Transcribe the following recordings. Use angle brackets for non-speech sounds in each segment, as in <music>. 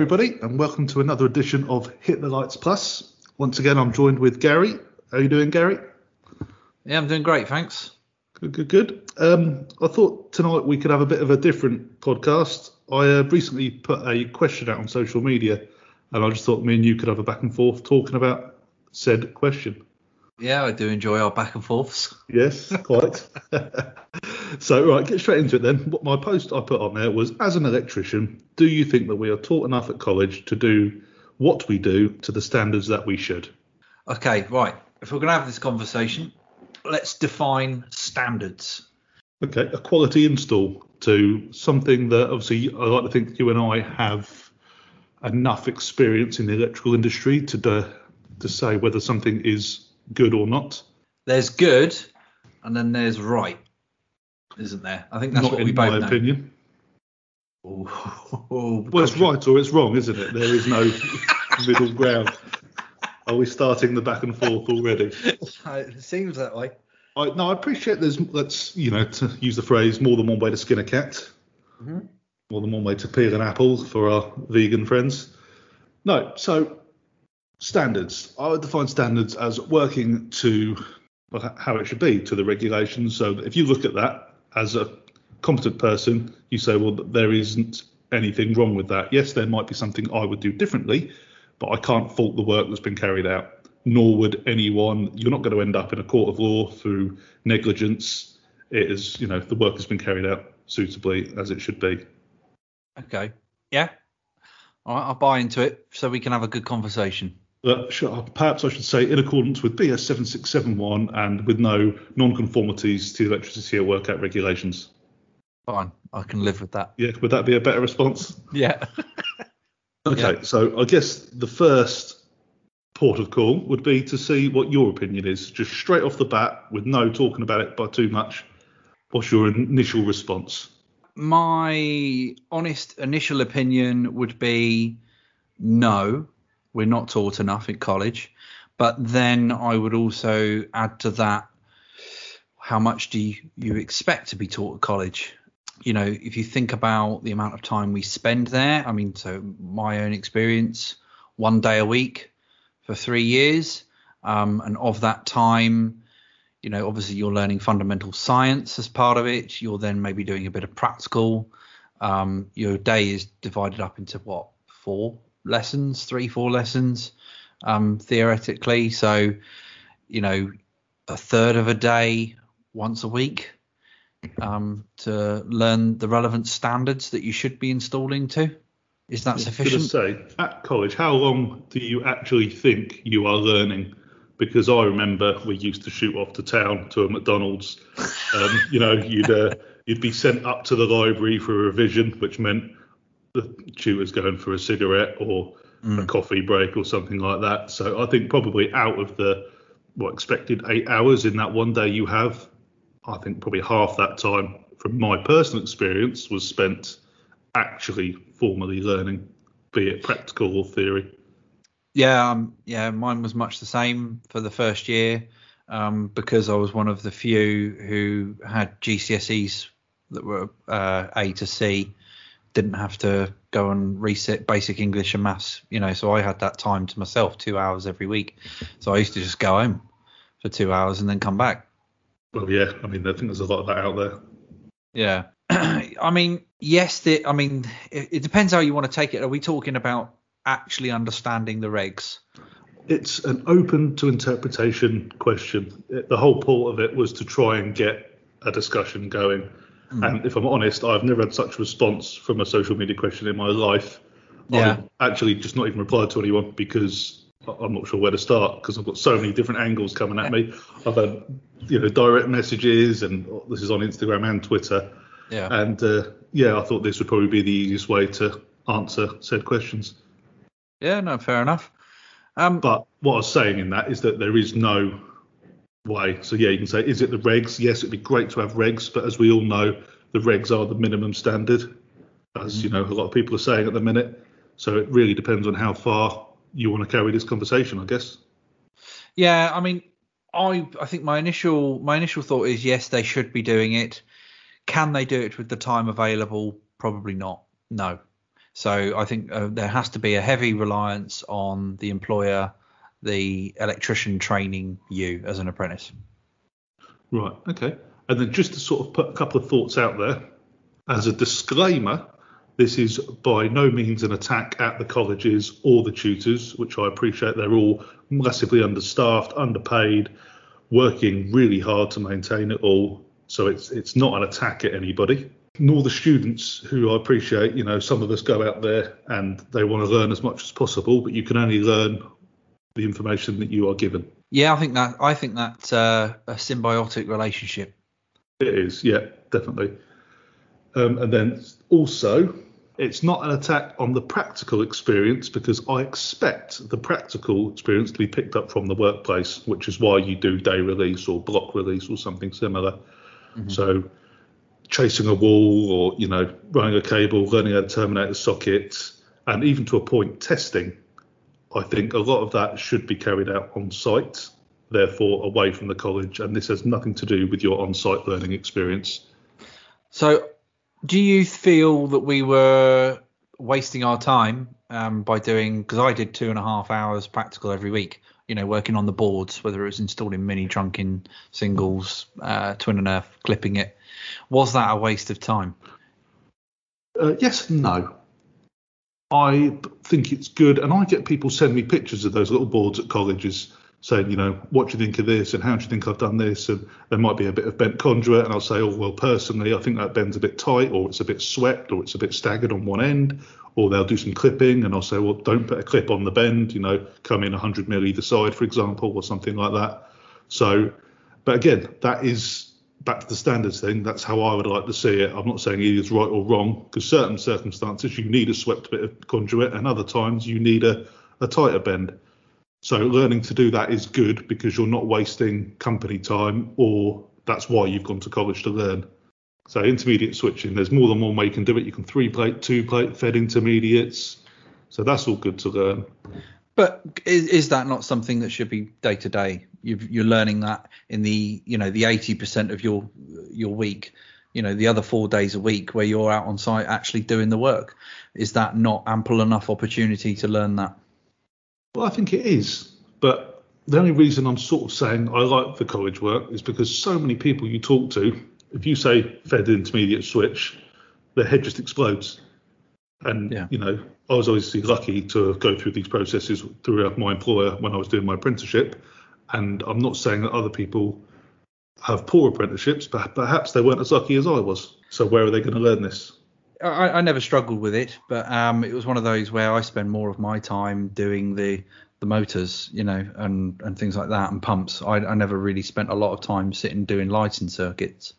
Everybody, and welcome to another edition of Hit the Lights Plus. Once again, I'm joined with Gary. How are you doing, Gary? Yeah, I'm doing great, thanks. Good, good, good. Um, I thought tonight we could have a bit of a different podcast. I uh, recently put a question out on social media, and I just thought me and you could have a back and forth talking about said question. Yeah, I do enjoy our back and forths. Yes, quite. <laughs> so, right, get straight into it then. What my post I put on there was As an electrician, do you think that we are taught enough at college to do what we do to the standards that we should? Okay, right. If we're going to have this conversation, let's define standards. Okay, a quality install to something that obviously I like to think you and I have enough experience in the electrical industry to do, to say whether something is good or not. There's good, and then there's right, isn't there? I think that's not what in we both my know. opinion. Oh, Well, <laughs> it's right or it's wrong, isn't it? There is no <laughs> middle ground. Are we starting the back and forth already? it seems that way. I, no, I appreciate there's, let's, you know, to use the phrase, more than one way to skin a cat, Mhm. more than one way to peel an apple for our vegan friends. No, so standards. I would define standards as working to well, how it should be, to the regulations. So if you look at that as a competent person, you say, well, there isn't anything wrong with that. Yes, there might be something I would do differently, but I can't fault the work that's been carried out nor would anyone. You're not going to end up in a court of law through negligence. It is, you know, the work has been carried out suitably as it should be. Okay. Yeah. All right, I'll buy into it so we can have a good conversation. But sure, uh, perhaps I should say in accordance with BS 7671 and with no non-conformities to the Electricity or Work Act regulations. Fine, I can live with that. Yeah, would that be a better response? Yeah. <laughs> Okay, Yeah. so I guess the first port of call would be to see what your opinion is, just straight off the bat, with no talking about it by too much. What's your initial response? My honest initial opinion would be no, we're not taught enough in college. But then I would also add to that how much do you, you expect to be taught at college? You know, if you think about the amount of time we spend there, I mean, so my own experience, one day a week for three years. Um, and of that time, you know, obviously you're learning fundamental science as part of it. You're then maybe doing a bit of practical. Um, your day is divided up into what four lessons, three, four lessons, um, theoretically. So, you know, a third of a day once a week um, to learn the relevant standards that you should be installing to. Is that sufficient? going to say, at college, how long do you actually think you are learning? Because I remember we used to shoot off to town to a McDonald's. Um, you know, you'd uh, you'd be sent up to the library for a revision, which meant the tutor's going for a cigarette or a coffee break or something like that. So I think probably out of the what expected eight hours in that one day you have, I think probably half that time, from my personal experience, was spent actually formally learning, be it practical or theory. Yeah, um, yeah, mine was much the same for the first year um, because I was one of the few who had GCSEs that were uh, A to C, didn't have to go and reset basic English and maths, you know, so I had that time to myself, two hours every week. So I used to just go home for two hours and then come back. Well, yeah, I mean, I think there's a lot of that out there. Yeah. <clears throat> I mean, yes, the, I mean, it, it depends how you want to take it. Are we talking about actually understanding the regs? It's an open to interpretation question. It- The whole point of it was to try and get a discussion going. And if I'm honest, I've never had such a response from a social media question in my life. Yeah. I've actually just not even replied to anyone because I- I'm not sure where to start because I've got so many different angles coming at me. I've had, you know, direct messages and this is on Instagram and Twitter. Yeah. And uh, yeah, I thought this would probably be the easiest way to answer said questions. Yeah, no, fair enough. Um, But what I was saying in that is that there is no way. So yeah, you can say, is it the regs? Yes, it'd be great to have regs, but as we all know, the regs are the minimum standard, as you know, a lot of people are saying at the minute. So it really depends on how far you want to carry this conversation, I guess. Yeah, I mean, I I think my initial my initial thought is yes, they should be doing it. Can they do it with the time available? Probably not. No. So I think uh, there has to be a heavy reliance on the employer, the electrician training you as an apprentice. Right. Okay. And then just to sort of put a couple of thoughts out there, as a disclaimer, this is by no means an attack at the colleges or the tutors, which I appreciate they're all massively understaffed, underpaid, working really hard to maintain it all. So it's it's not an attack at anybody, nor the students who I appreciate. You know, some of us go out there and they want to learn as much as possible, but you can only learn the information that you are given. Yeah, I think that I think that's uh, a symbiotic relationship. It is, yeah, definitely. Um, and then also, it's not an attack on the practical experience because I expect the practical experience to be picked up from the workplace, which is why you do day release or block release or something similar. Mm-hmm. So, chasing a wall or you know running a cable, learning how to terminate a socket, and even to a point testing. I think a lot of that should be carried out on site, therefore away from the college, and this has nothing to do with your on-site learning experience. So do you feel that we were wasting our time um, by doing? Because I did two and a half hours practical every week. You know, working on the boards, whether it was installing mini trunking singles, uh, twin and earth, clipping it. Was that a waste of time? Uh, yes, no. I think it's good, and I get people send me pictures of those little boards at colleges saying, you know, what do you think of this and how do you think I've done this? And there might be a bit of bent conduit, and I'll say, oh, well, personally, I think that bend's a bit tight, or it's a bit swept, or it's a bit staggered on one end. Or they'll do some clipping, and I'll say, well, don't put a clip on the bend, you know, come in 100 mil either side, for example, or something like that. So, but again, that is back to the standards thing. That's how I would like to see it. I'm not saying either is right or wrong, because certain circumstances you need a swept bit of conduit, and other times you need a, a tighter bend. So learning to do that is good because you're not wasting company time, or that's why you've gone to college to learn. So intermediate switching, there's more than one way you can do it. You can three plate, two plate, fed intermediates. So that's all good to learn. But is, is that not something that should be day to day? You're learning that in the you know the 80% of your your week. You know the other four days a week where you're out on site actually doing the work. Is that not ample enough opportunity to learn that? Well, I think it is. But the only reason I'm sort of saying I like the college work is because so many people you talk to, if you say fed intermediate switch, their head just explodes. And, yeah. you know, I was obviously lucky to go through these processes through my employer when I was doing my apprenticeship. And I'm not saying that other people have poor apprenticeships, but perhaps they weren't as lucky as I was. So where are they going to learn this? I, I never struggled with it, but um, it was one of those where I spend more of my time doing the the motors, you know, and and things like that, and pumps. I, I never really spent a lot of time sitting doing lighting circuits.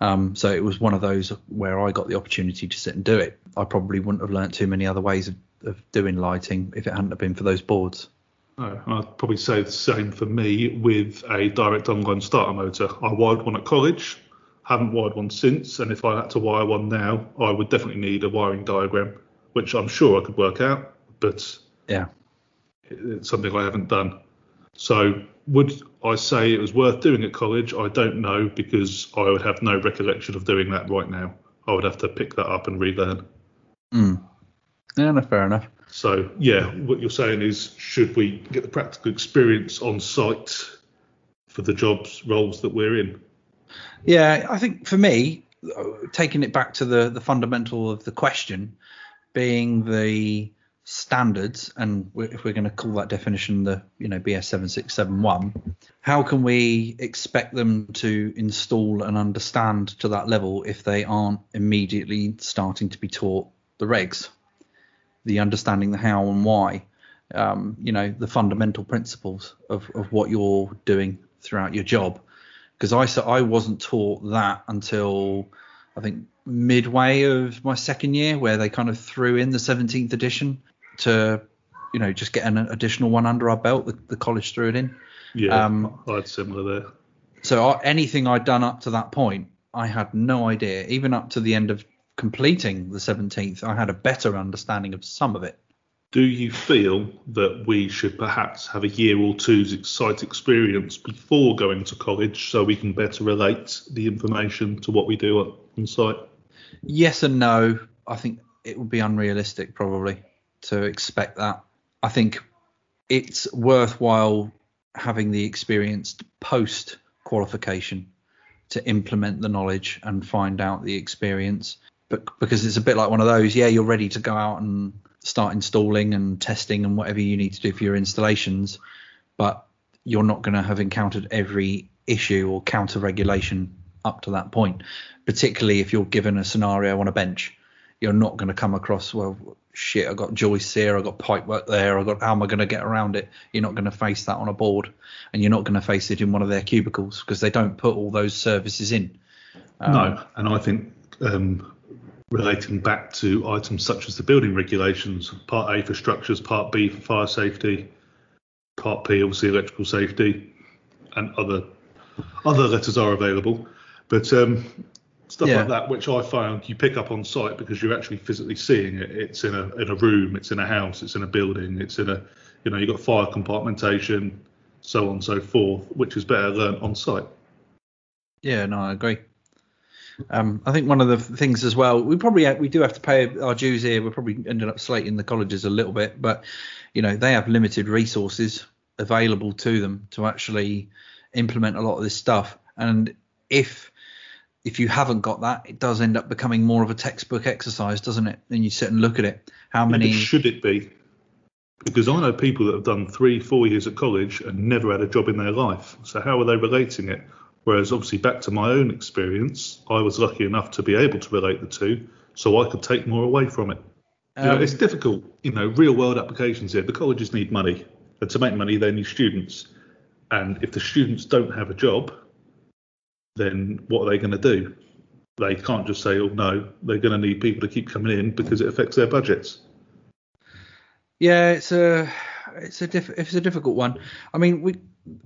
Um, so it was one of those where I got the opportunity to sit and do it. I probably wouldn't have learnt too many other ways of, of doing lighting if it hadn't have been for those boards. Oh, I'd probably say the same for me with a direct online starter motor. I wired one at college haven't wired one since, and if I had to wire one now, I would definitely need a wiring diagram, which I'm sure I could work out, but yeah, it's something I haven't done. So would I say it was worth doing at college? I don't know because I would have no recollection of doing that right now. I would have to pick that up and relearn. Mm. Yeah, no, fair enough. So yeah, mm-hmm. what you're saying is, should we get the practical experience on site for the jobs roles that we're in? Yeah, I think for me, taking it back to the the fundamental of the question being the standards, and if we're going to call that definition the you know BS seven six seven one, how can we expect them to install and understand to that level if they aren't immediately starting to be taught the regs, the understanding the how and why, um, you know, the fundamental principles of of what you're doing throughout your job because I so I wasn't taught that until I think midway of my second year, where they kind of threw in the 17th edition to you know just get an additional one under our belt. The, the college threw it in. Yeah, um, I had similar there. So anything I'd done up to that point, I had no idea. Even up to the end of completing the 17th, I had a better understanding of some of it do you feel that we should perhaps have a year or two's site experience before going to college so we can better relate the information to what we do on site? Yes and no. I think it would be unrealistic probably to expect that. I think it's worthwhile having the experienced post qualification to implement the knowledge and find out the experience. But because it's a bit like one of those, yeah, you're ready to go out and start installing and testing and whatever you need to do for your installations, but you're not going to have encountered every issue or counter regulation up to that point, particularly if you're given a scenario on a bench. You're not going to come across, well, shit, I got joists here, I got pipe work there, I got how am I going to get around it? You're not going to face that on a board, and you're not going to face it in one of their cubicles because they don't put all those services in. Um, no, and I think um, relating back to items such as the building regulations, Part A for structures, Part B for fire safety, Part P obviously electrical safety, and other other letters are available. But um, stuff yeah. like that, which I found you pick up on site because you're actually physically seeing it. It's in a in a room, it's in a house, it's in a building, it's in a you know you've got fire compartmentation, so on and so forth, which is better learned on site. Yeah, no, I agree. Um, I think one of the things as well, we probably we do have to pay our dues here. We're probably ended up slating the colleges a little bit, but you know they have limited resources available to them to actually implement a lot of this stuff. And if if you haven't got that, it does end up becoming more of a textbook exercise, doesn't it? And you sit and look at it. How many should it be? Because I know people that have done three, four years at college and never had a job in their life. So how are they relating it? Whereas obviously back to my own experience, I was lucky enough to be able to relate the two, so I could take more away from it. Um, you know, um, it's difficult, you know, real world applications here. The colleges need money, and to make money, they need students. And if the students don't have a job, then what are they going to do? They can't just say, "Oh no," they're going to need people to keep coming in because it affects their budgets. Yeah, it's a it's a diff- it's a difficult one. I mean, we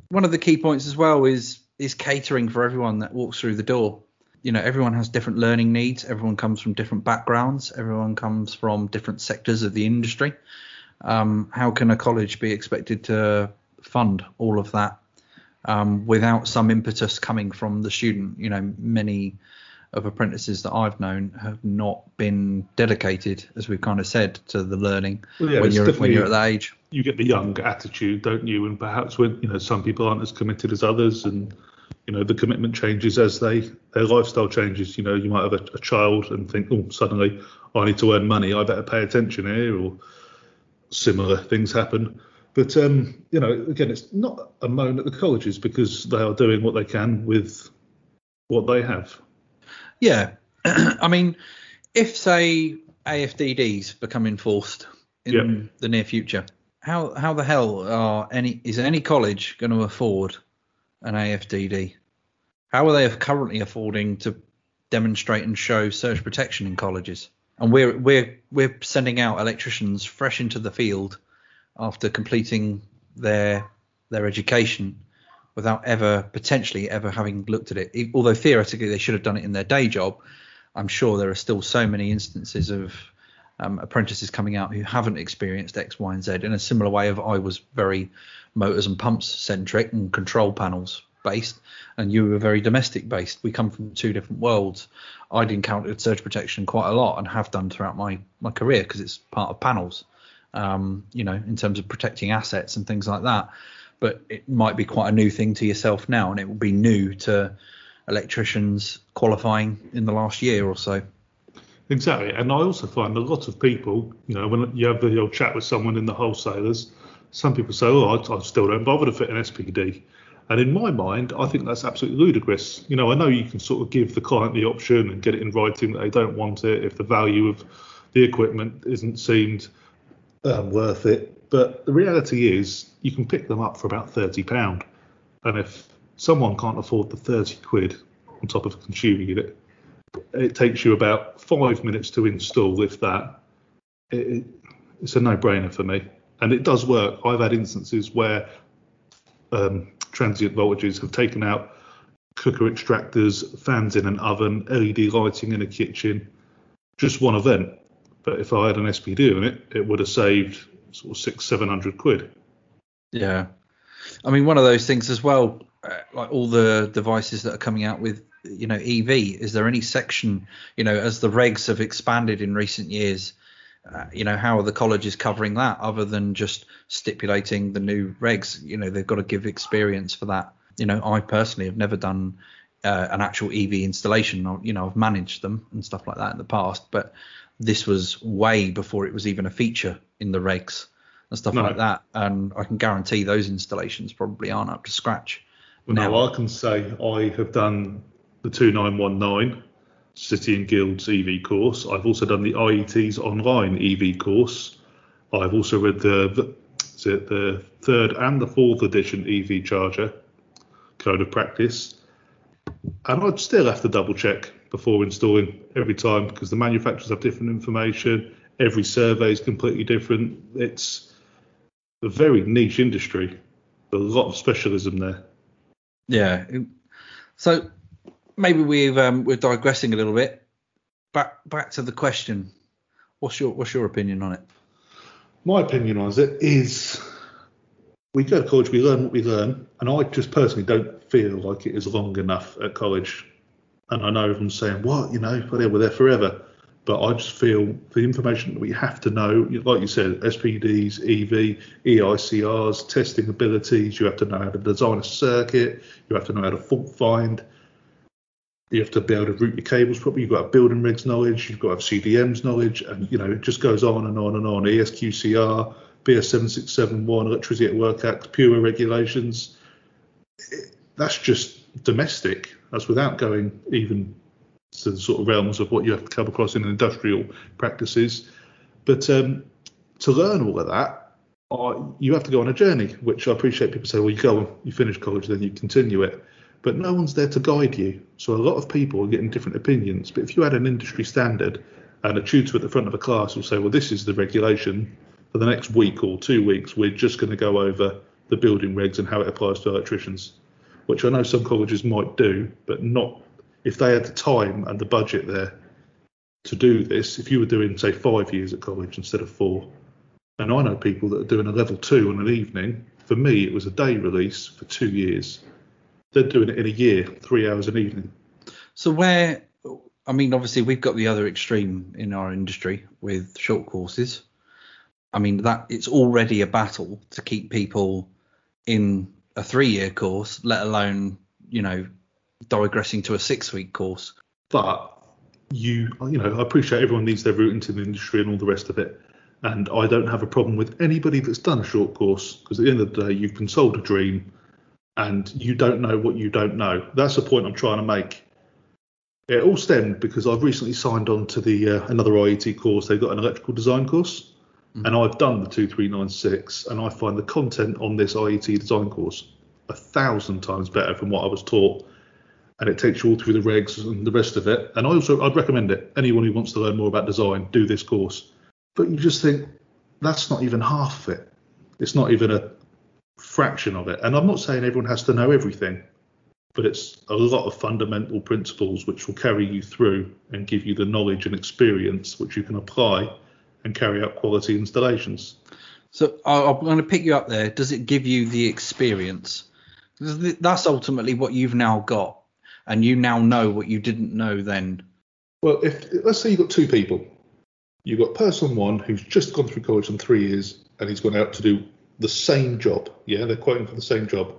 one of the key points as well is is catering for everyone that walks through the door. You know, everyone has different learning needs. Everyone comes from different backgrounds. Everyone comes from different sectors of the industry. Um, how can a college be expected to fund all of that um, without some impetus coming from the student? You know, many of apprentices that I've known have not been dedicated, as we've kind of said, to the learning well, yeah, when you're when you're at that age. You get the young attitude, don't you? And perhaps when you know some people aren't as committed as others, and you know the commitment changes as they their lifestyle changes. You know, you might have a, a child and think, oh, suddenly I need to earn money, I better pay attention here, or similar things happen. But um, you know, again, it's not a moan at the colleges because they are doing what they can with what they have. Yeah, <clears throat> I mean, if say AFDDs become enforced in yep. the near future, how how the hell are any is any college going to afford an AFDD? How are they currently affording to demonstrate and show surge protection in colleges? And we're we're we're sending out electricians fresh into the field after completing their their education without ever potentially ever having looked at it. Although theoretically they should have done it in their day job, I'm sure there are still so many instances of um, apprentices coming out who haven't experienced X, Y, and Z in a similar way of I was very motors and pumps centric and control panels based, and you were very domestic based. We come from two different worlds. I'd encountered surge protection quite a lot and have done throughout my my career because it's part of panels. Um, you know, in terms of protecting assets and things like that but it might be quite a new thing to yourself now, and it will be new to electricians qualifying in the last year or so. Exactly, and I also find a lot of people, you know, when you have the old chat with someone in the wholesalers, some people say, "Oh, I, I still don't bother to fit an SPD," and in my mind, I think that's absolutely ludicrous. You know, I know you can sort of give the client the option and get it in writing that they don't want it if the value of the equipment isn't seemed um, worth it, but the reality is, you can pick them up for about thirty pound, and if someone can't afford the thirty quid on top of a consumer unit, it takes you about five minutes to install, if that. It, it, it's a no-brainer for me, and it does work. I've had instances where um, transient voltages have taken out cooker extractors, fans in an oven, LED lighting in a kitchen, just one event. But if I had an SPD in it, it would have saved sort of six, seven hundred quid. Yeah, I mean one of those things as well. Uh, like all the devices that are coming out with you know EV? Is there any section, you know, as the regs have expanded in recent years? Uh, you know, how are the colleges covering that other than just stipulating the new regs? You know, they've got to give experience for that. You know, I personally have never done uh, an actual EV installation. You know, I've managed them and stuff like that in the past, but this was way before it was even a feature in the regs and stuff no. like that. And I can guarantee those installations probably aren't up to scratch. Well, now. no, I can say I have done the 2919 City and Guilds EV course. I've also done the IET's online EV course. I've also read the, the the third and the fourth edition EV charger code of practice. And I'd still have to double check before installing every time because the manufacturers have different information. Every survey is completely different. It's a very niche industry. A lot of specialism there. Yeah. So maybe we've um, we're digressing a little bit. Back back to the question. What's your what's your opinion on it? My opinion on it is we go to college, we learn what we learn, and I just personally don't feel like it is long enough at college. And I know everyone's saying, "What? You know, but we're there forever." But I just feel the information that we have to know, like you said, SPDs, EV, EICRs, testing abilities. You have to know how to design a circuit. You have to know how to fault find. You have to be able to route your cables properly. You've got to have building regs knowledge. You've got to have CDMs knowledge, and you know it just goes on and on and on. ESQCR, BS 7671, Electricity at Work Act, PUWER regulations. That's just domestic. That's without going even to the sort of realms of what you have to come across in industrial practices. But um, to learn all of that, uh, you have to go on a journey, which I appreciate people say, well, you go you finish college, then you continue it. But no one's there to guide you. So a lot of people are getting different opinions. But if you had an industry standard and a tutor at the front of a class will say, well, this is the regulation, for the next week or two weeks, we're just going to go over the building regs and how it applies to electricians, which I know some colleges might do, but not if they had the time and the budget there to do this. If you were doing, say, five years at college instead of four, and I know people that are doing a level two on an evening. For me, it was a day release for two years. They're doing it in a year, three hours an evening. So where, I mean, obviously we've got the other extreme in our industry with short courses. I mean that it's already a battle to keep people in a three-year course, let alone you know digressing to a six-week course. But you you know I appreciate everyone needs their route into the industry and all the rest of it, and I don't have a problem with anybody that's done a short course because at the end of the day you've been sold a dream, and you don't know what you don't know. That's the point I'm trying to make. It all stemmed because I've recently signed on to the uh, another IET course. They've got an electrical design course Mm-hmm. And I've done the 2396, and I find the content on this IET design course a thousand times better from what I was taught. And it takes you all through the regs and the rest of it. And I also I'd recommend it. Anyone who wants to learn more about design, do this course. But you just think that's not even half of it. It's not even a fraction of it. And I'm not saying everyone has to know everything, but it's a lot of fundamental principles which will carry you through and give you the knowledge and experience which you can apply and carry out quality installations. So I'm going to pick you up there. Does it give you the experience? That's ultimately what you've now got, and you now know what you didn't know then. Well, if let's say you've got two people, you've got person one who's just gone through college in three years and he's gone out to do the same job. Yeah, they're quoting for the same job,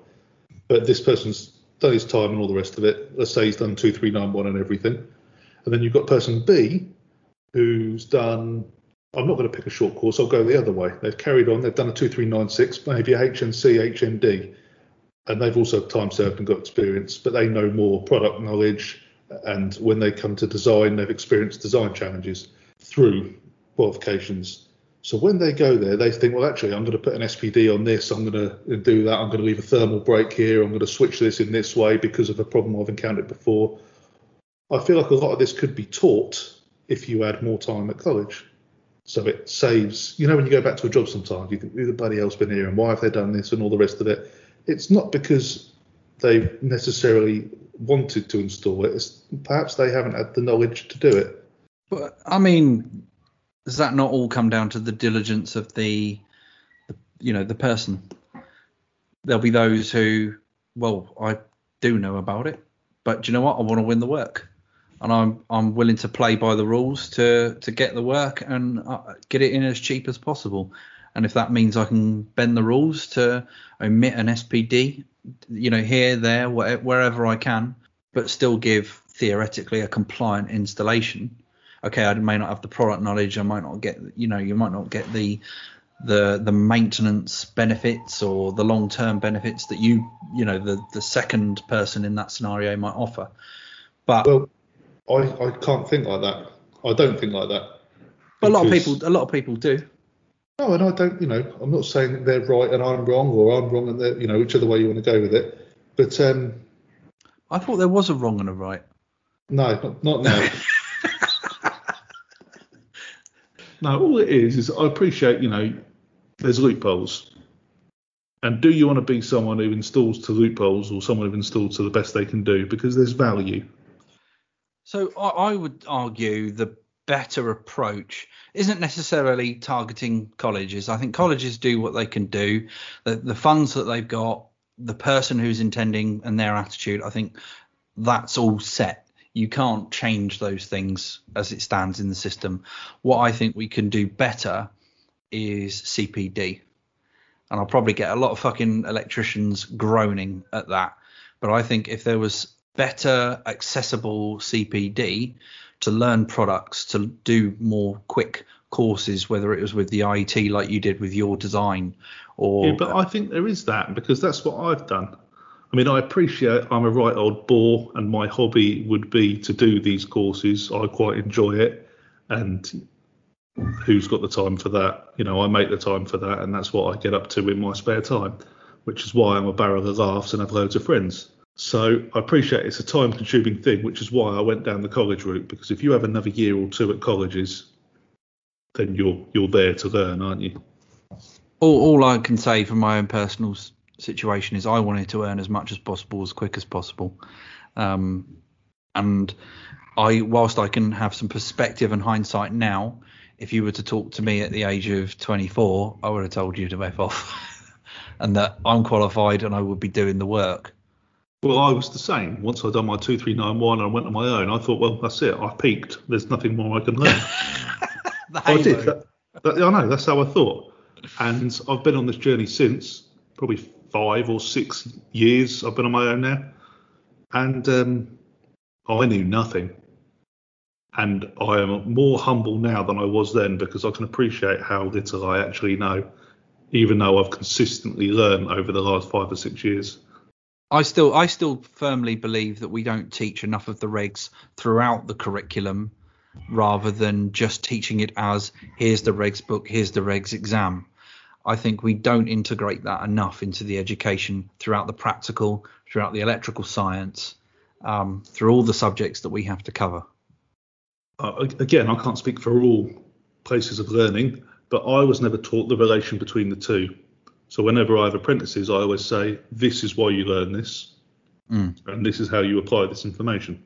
but this person's done his time and all the rest of it. Let's say he's done two, three, nine, one, and everything, and then you've got person B who's done I'm not going to pick a short course. I'll go the other way. They've carried on. They've done a 2396, maybe HNC, HND, and they've also time served and got experience, but they know more product knowledge. And when they come to design, they've experienced design challenges through qualifications. So when they go there, they think, well, actually, I'm going to put an SPD on this. I'm going to do that. I'm going to leave a thermal break here. I'm going to switch this in this way because of a problem I've encountered before. I feel like a lot of this could be taught if you had more time at college. So it saves, you know, when you go back to a job sometimes, you think, who the bloody else been here and why have they done this and all the rest of it. It's not because they necessarily wanted to install it. It's perhaps they haven't had the knowledge to do it. But I mean, does that not all come down to the diligence of the, the you know, the person? There'll be those who, well, I do know about it. but do you know what? I want to win the work, and I'm I'm willing to play by the rules to to get the work and uh, get it in as cheap as possible. And if that means I can bend the rules to omit an SPD, you know, here, there, wherever I can, but still give theoretically a compliant installation. Okay, I may not have the product knowledge. I might not get, you know, you might not get the the the maintenance benefits or the long term benefits that you you know the the second person in that scenario might offer. But well, I I can't think like that. I don't think like that. But a lot of people a lot of people do. No, and I don't. You know, I'm not saying that they're right and I'm wrong, or I'm wrong and they're you know whichever way you want to go with it. But um, I thought there was a wrong and a right. No, not, not now. <laughs> no, all it is is I appreciate you know there's loopholes. And do you want to be someone who installs to loopholes or someone who installs to the best they can do? Because there's value. So I, I would argue the better approach isn't necessarily targeting colleges. I think colleges do what they can do. The, the funds that they've got, the person who's intending and their attitude, I think that's all set. You can't change those things as it stands in the system. What I think we can do better is CPD. And I'll probably get a lot of fucking electricians groaning at that. But I think if there was better accessible CPD to learn products, to do more quick courses, whether it was with the IET like you did with your design or. Yeah, but I think there is that because that's what I've done. I mean, I appreciate I'm a right old bore and my hobby would be to do these courses. I quite enjoy it. And who's got the time for that? You know, I make the time for that, and that's what I get up to in my spare time, which is why I'm a barrel of laughs and have loads of friends. So I appreciate it's a time consuming thing, which is why I went down the college route, because if you have another year or two at colleges, then you're you're there to learn, aren't you? All, all I can say from my own personal situation is I wanted to earn as much as possible as quick as possible. Um, and I, whilst I can have some perspective and hindsight now, if you were to talk to me at the age of 24, I would have told you to F off, <laughs> and that I'm qualified and I would be doing the work. Well, I was the same. Once I'd done my 2391 and I went on my own, I thought, well, that's it. I peaked. There's nothing more I can learn. <laughs> I did. That, that, I know. That's how I thought. And I've been on this journey since probably five or six years. I've been on my own now. And um, I knew nothing and I am more humble now than I was then because I can appreciate how little I actually know, even though I've consistently learned over the last five or six years. I still I still firmly believe that we don't teach enough of the regs throughout the curriculum rather than just teaching it as here's the regs book, here's the regs exam. I think we don't integrate that enough into the education throughout the practical, throughout the electrical science, um, through all the subjects that we have to cover uh, again, I can't speak for all places of learning, but I was never taught the relation between the two. So whenever I have apprentices, I always say, this is why you learn this, mm. and this is how you apply this information.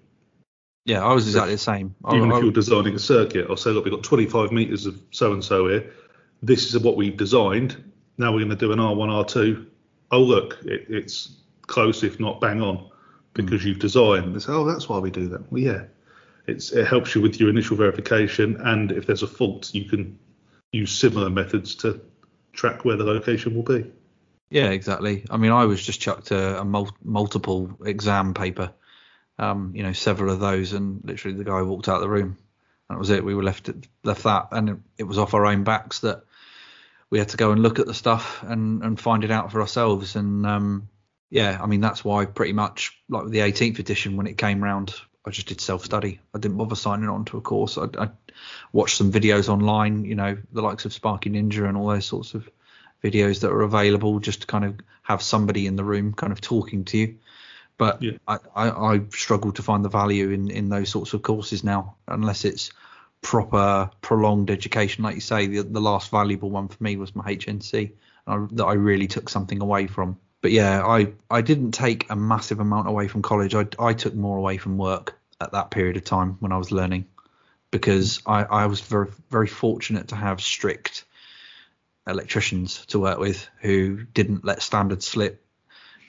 Yeah, I was exactly the same. Even I, if you're designing a circuit, I'll say, look, we've got 25 meters of so and so here. This is what we've designed. Now we're going to do an R1, R2. Oh, look, it, it's close, if not bang on, because mm. you've designed. They say, oh, that's why we do that. Well, yeah, it's, it helps you with your initial verification, and if there's a fault, you can use similar methods to track where the location will be. Yeah, exactly. I mean, I was just chucked a, a mul- multiple exam paper, um, you know, several of those, and literally the guy walked out of the room. That was it. We were left left that, and it, it was off our own backs that we had to go and look at the stuff and and find it out for ourselves. And um, yeah, I mean that's why pretty much like the 18th edition when it came round, I just did self study. I didn't bother signing on to a course. I, I, watched some videos online, you know, the likes of Sparky Ninja and all those sorts of videos that are available, just to kind of have somebody in the room kind of talking to you. But yeah. I, I, I struggle to find the value in, in those sorts of courses now, unless it's proper prolonged education. Like you say, the, the last valuable one for me was my HNC, I, that I really took something away from but yeah, I I didn't take a massive amount away from college. I I took more away from work at that period of time when I was learning, because I I was very very fortunate to have strict electricians to work with who didn't let standards slip,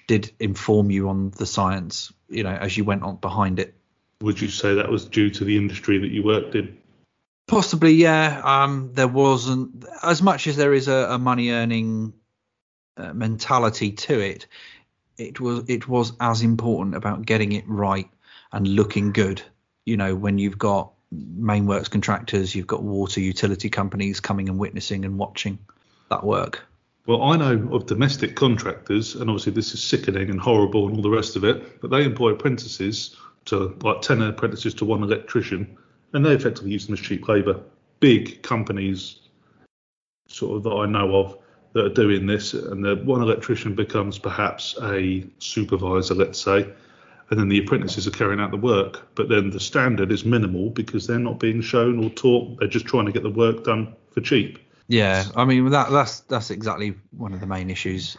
did inform you on the science, you know, as you went on behind it. Would you say that was due to the industry that you worked in? Possibly, yeah. Um, there wasn't as much as there is a, a money earning mentality to it. It was it was as important about getting it right and looking good. You know, when you've got main works contractors, you've got water utility companies coming and witnessing and watching that work. Well, I know of domestic contractors, and obviously this is sickening and horrible and all the rest of it, but they employ apprentices to like 10 apprentices to one electrician, and they effectively use them as cheap labour. Big companies, sort of that I know of, that are doing this, and the one electrician becomes perhaps a supervisor, let's say, and then the apprentices are carrying out the work. But then the standard is minimal because they're not being shown or taught. They're just trying to get the work done for cheap. Yeah, I mean that that's that's exactly one of the main issues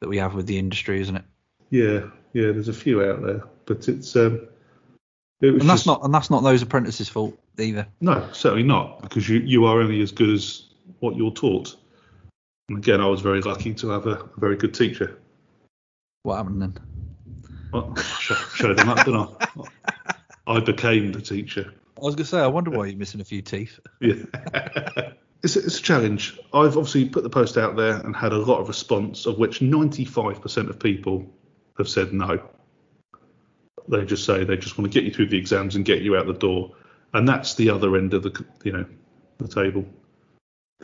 that we have with the industry, isn't it? Yeah, yeah. There's a few out there, but it's um, it was and that's just- not and that's not those apprentices' fault either. No, certainly not, because you, you are only as good as what you're taught. And again, I was very lucky to have a, a very good teacher. What happened then? Well, show, show them up, didn't I? <laughs> I became the teacher. I was gonna say, I wonder why you're missing a few teeth. Yeah. <laughs> it's, a, it's a challenge. I've obviously put the post out there and had a lot of response, of which 95% of people have said no. They just say they just want to get you through the exams and get you out the door, and that's the other end of the you know the table.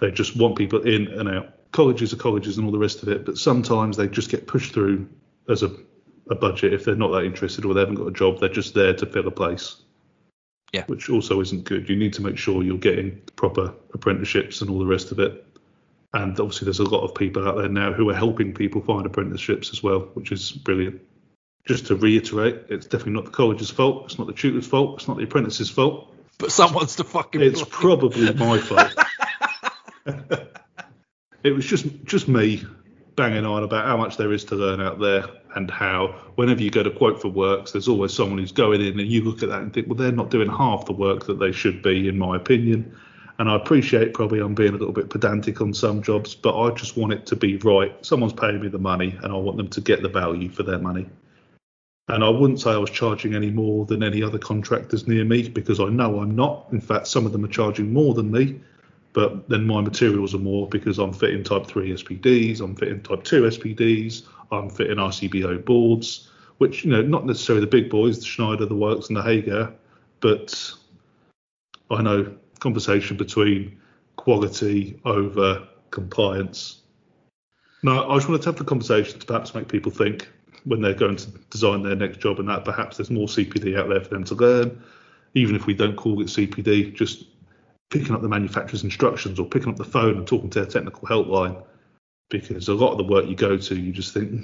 They just want people in and out. Colleges are colleges and all the rest of it, but sometimes they just get pushed through as a, a budget if they're not that interested or they haven't got a job. They're just there to fill a place Yeah. which also isn't good. You need to make sure you're getting proper apprenticeships and all the rest of it. And obviously, there's a lot of people out there now who are helping people find apprenticeships as well, which is brilliant. Just to reiterate, it's definitely not the college's fault. It's not the tutor's fault. It's not the apprentice's fault. But someone's to fucking. It's probably my fault. <laughs> it was just just me banging on about how much there is to learn out there and how whenever you go to quote for works, there's always someone who's going in and you look at that and think, well, they're not doing half the work that they should be, in my opinion. And I appreciate probably I'm being a little bit pedantic on some jobs, but I just want it to be right. Someone's paying me the money and I want them to get the value for their money. And I wouldn't say I was charging any more than any other contractors near me because I know I'm not. In fact, some of them are charging more than me, but then my materials are more because I'm fitting type 3 SPDs, I'm fitting type 2 SPDs, I'm fitting RCBO boards, which, you know, not necessarily the big boys, the Schneider, the Works, and the Hager, but I know conversation between quality over compliance. No, I just wanted to have the conversation to perhaps make people think when they're going to design their next job and that perhaps there's more CPD out there for them to learn, even if we don't call it CPD, just picking up the manufacturer's instructions or picking up the phone and talking to their technical helpline. Because a lot of the work you go to, you just think, hmm,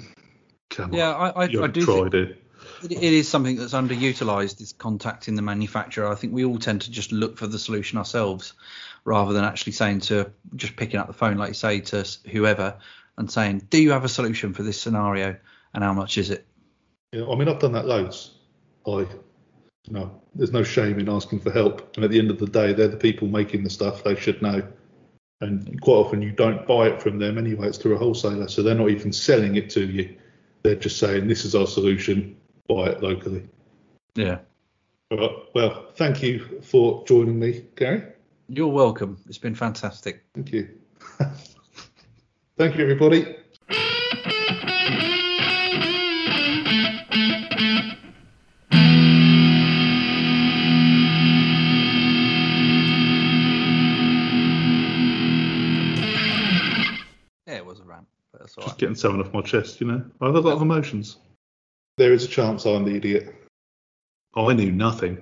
come Yeah, on, I, I, I do think tried it. it it is something that's underutilized. Is contacting the manufacturer. I think we all tend to just look for the solution ourselves, rather than actually saying to just picking up the phone, like you say, to whoever and saying, "Do you have a solution for this scenario, and how much is it?" Yeah, I mean, I've done that loads. I, you know, there's no shame in asking for help. And at the end of the day, they're the people making the stuff. They should know. And quite often you don't buy it from them anyway. It's through a wholesaler, so they're not even selling it to you. They're just saying this is our solution. Buy it locally. Yeah, All right. Well, thank you for joining me, Gary. you're welcome. It's been fantastic. Thank you. <laughs> thank you, everybody. That's all Just right. getting something off my chest, you know. I have a lot of emotions. There is a chance I'm the idiot. I knew nothing.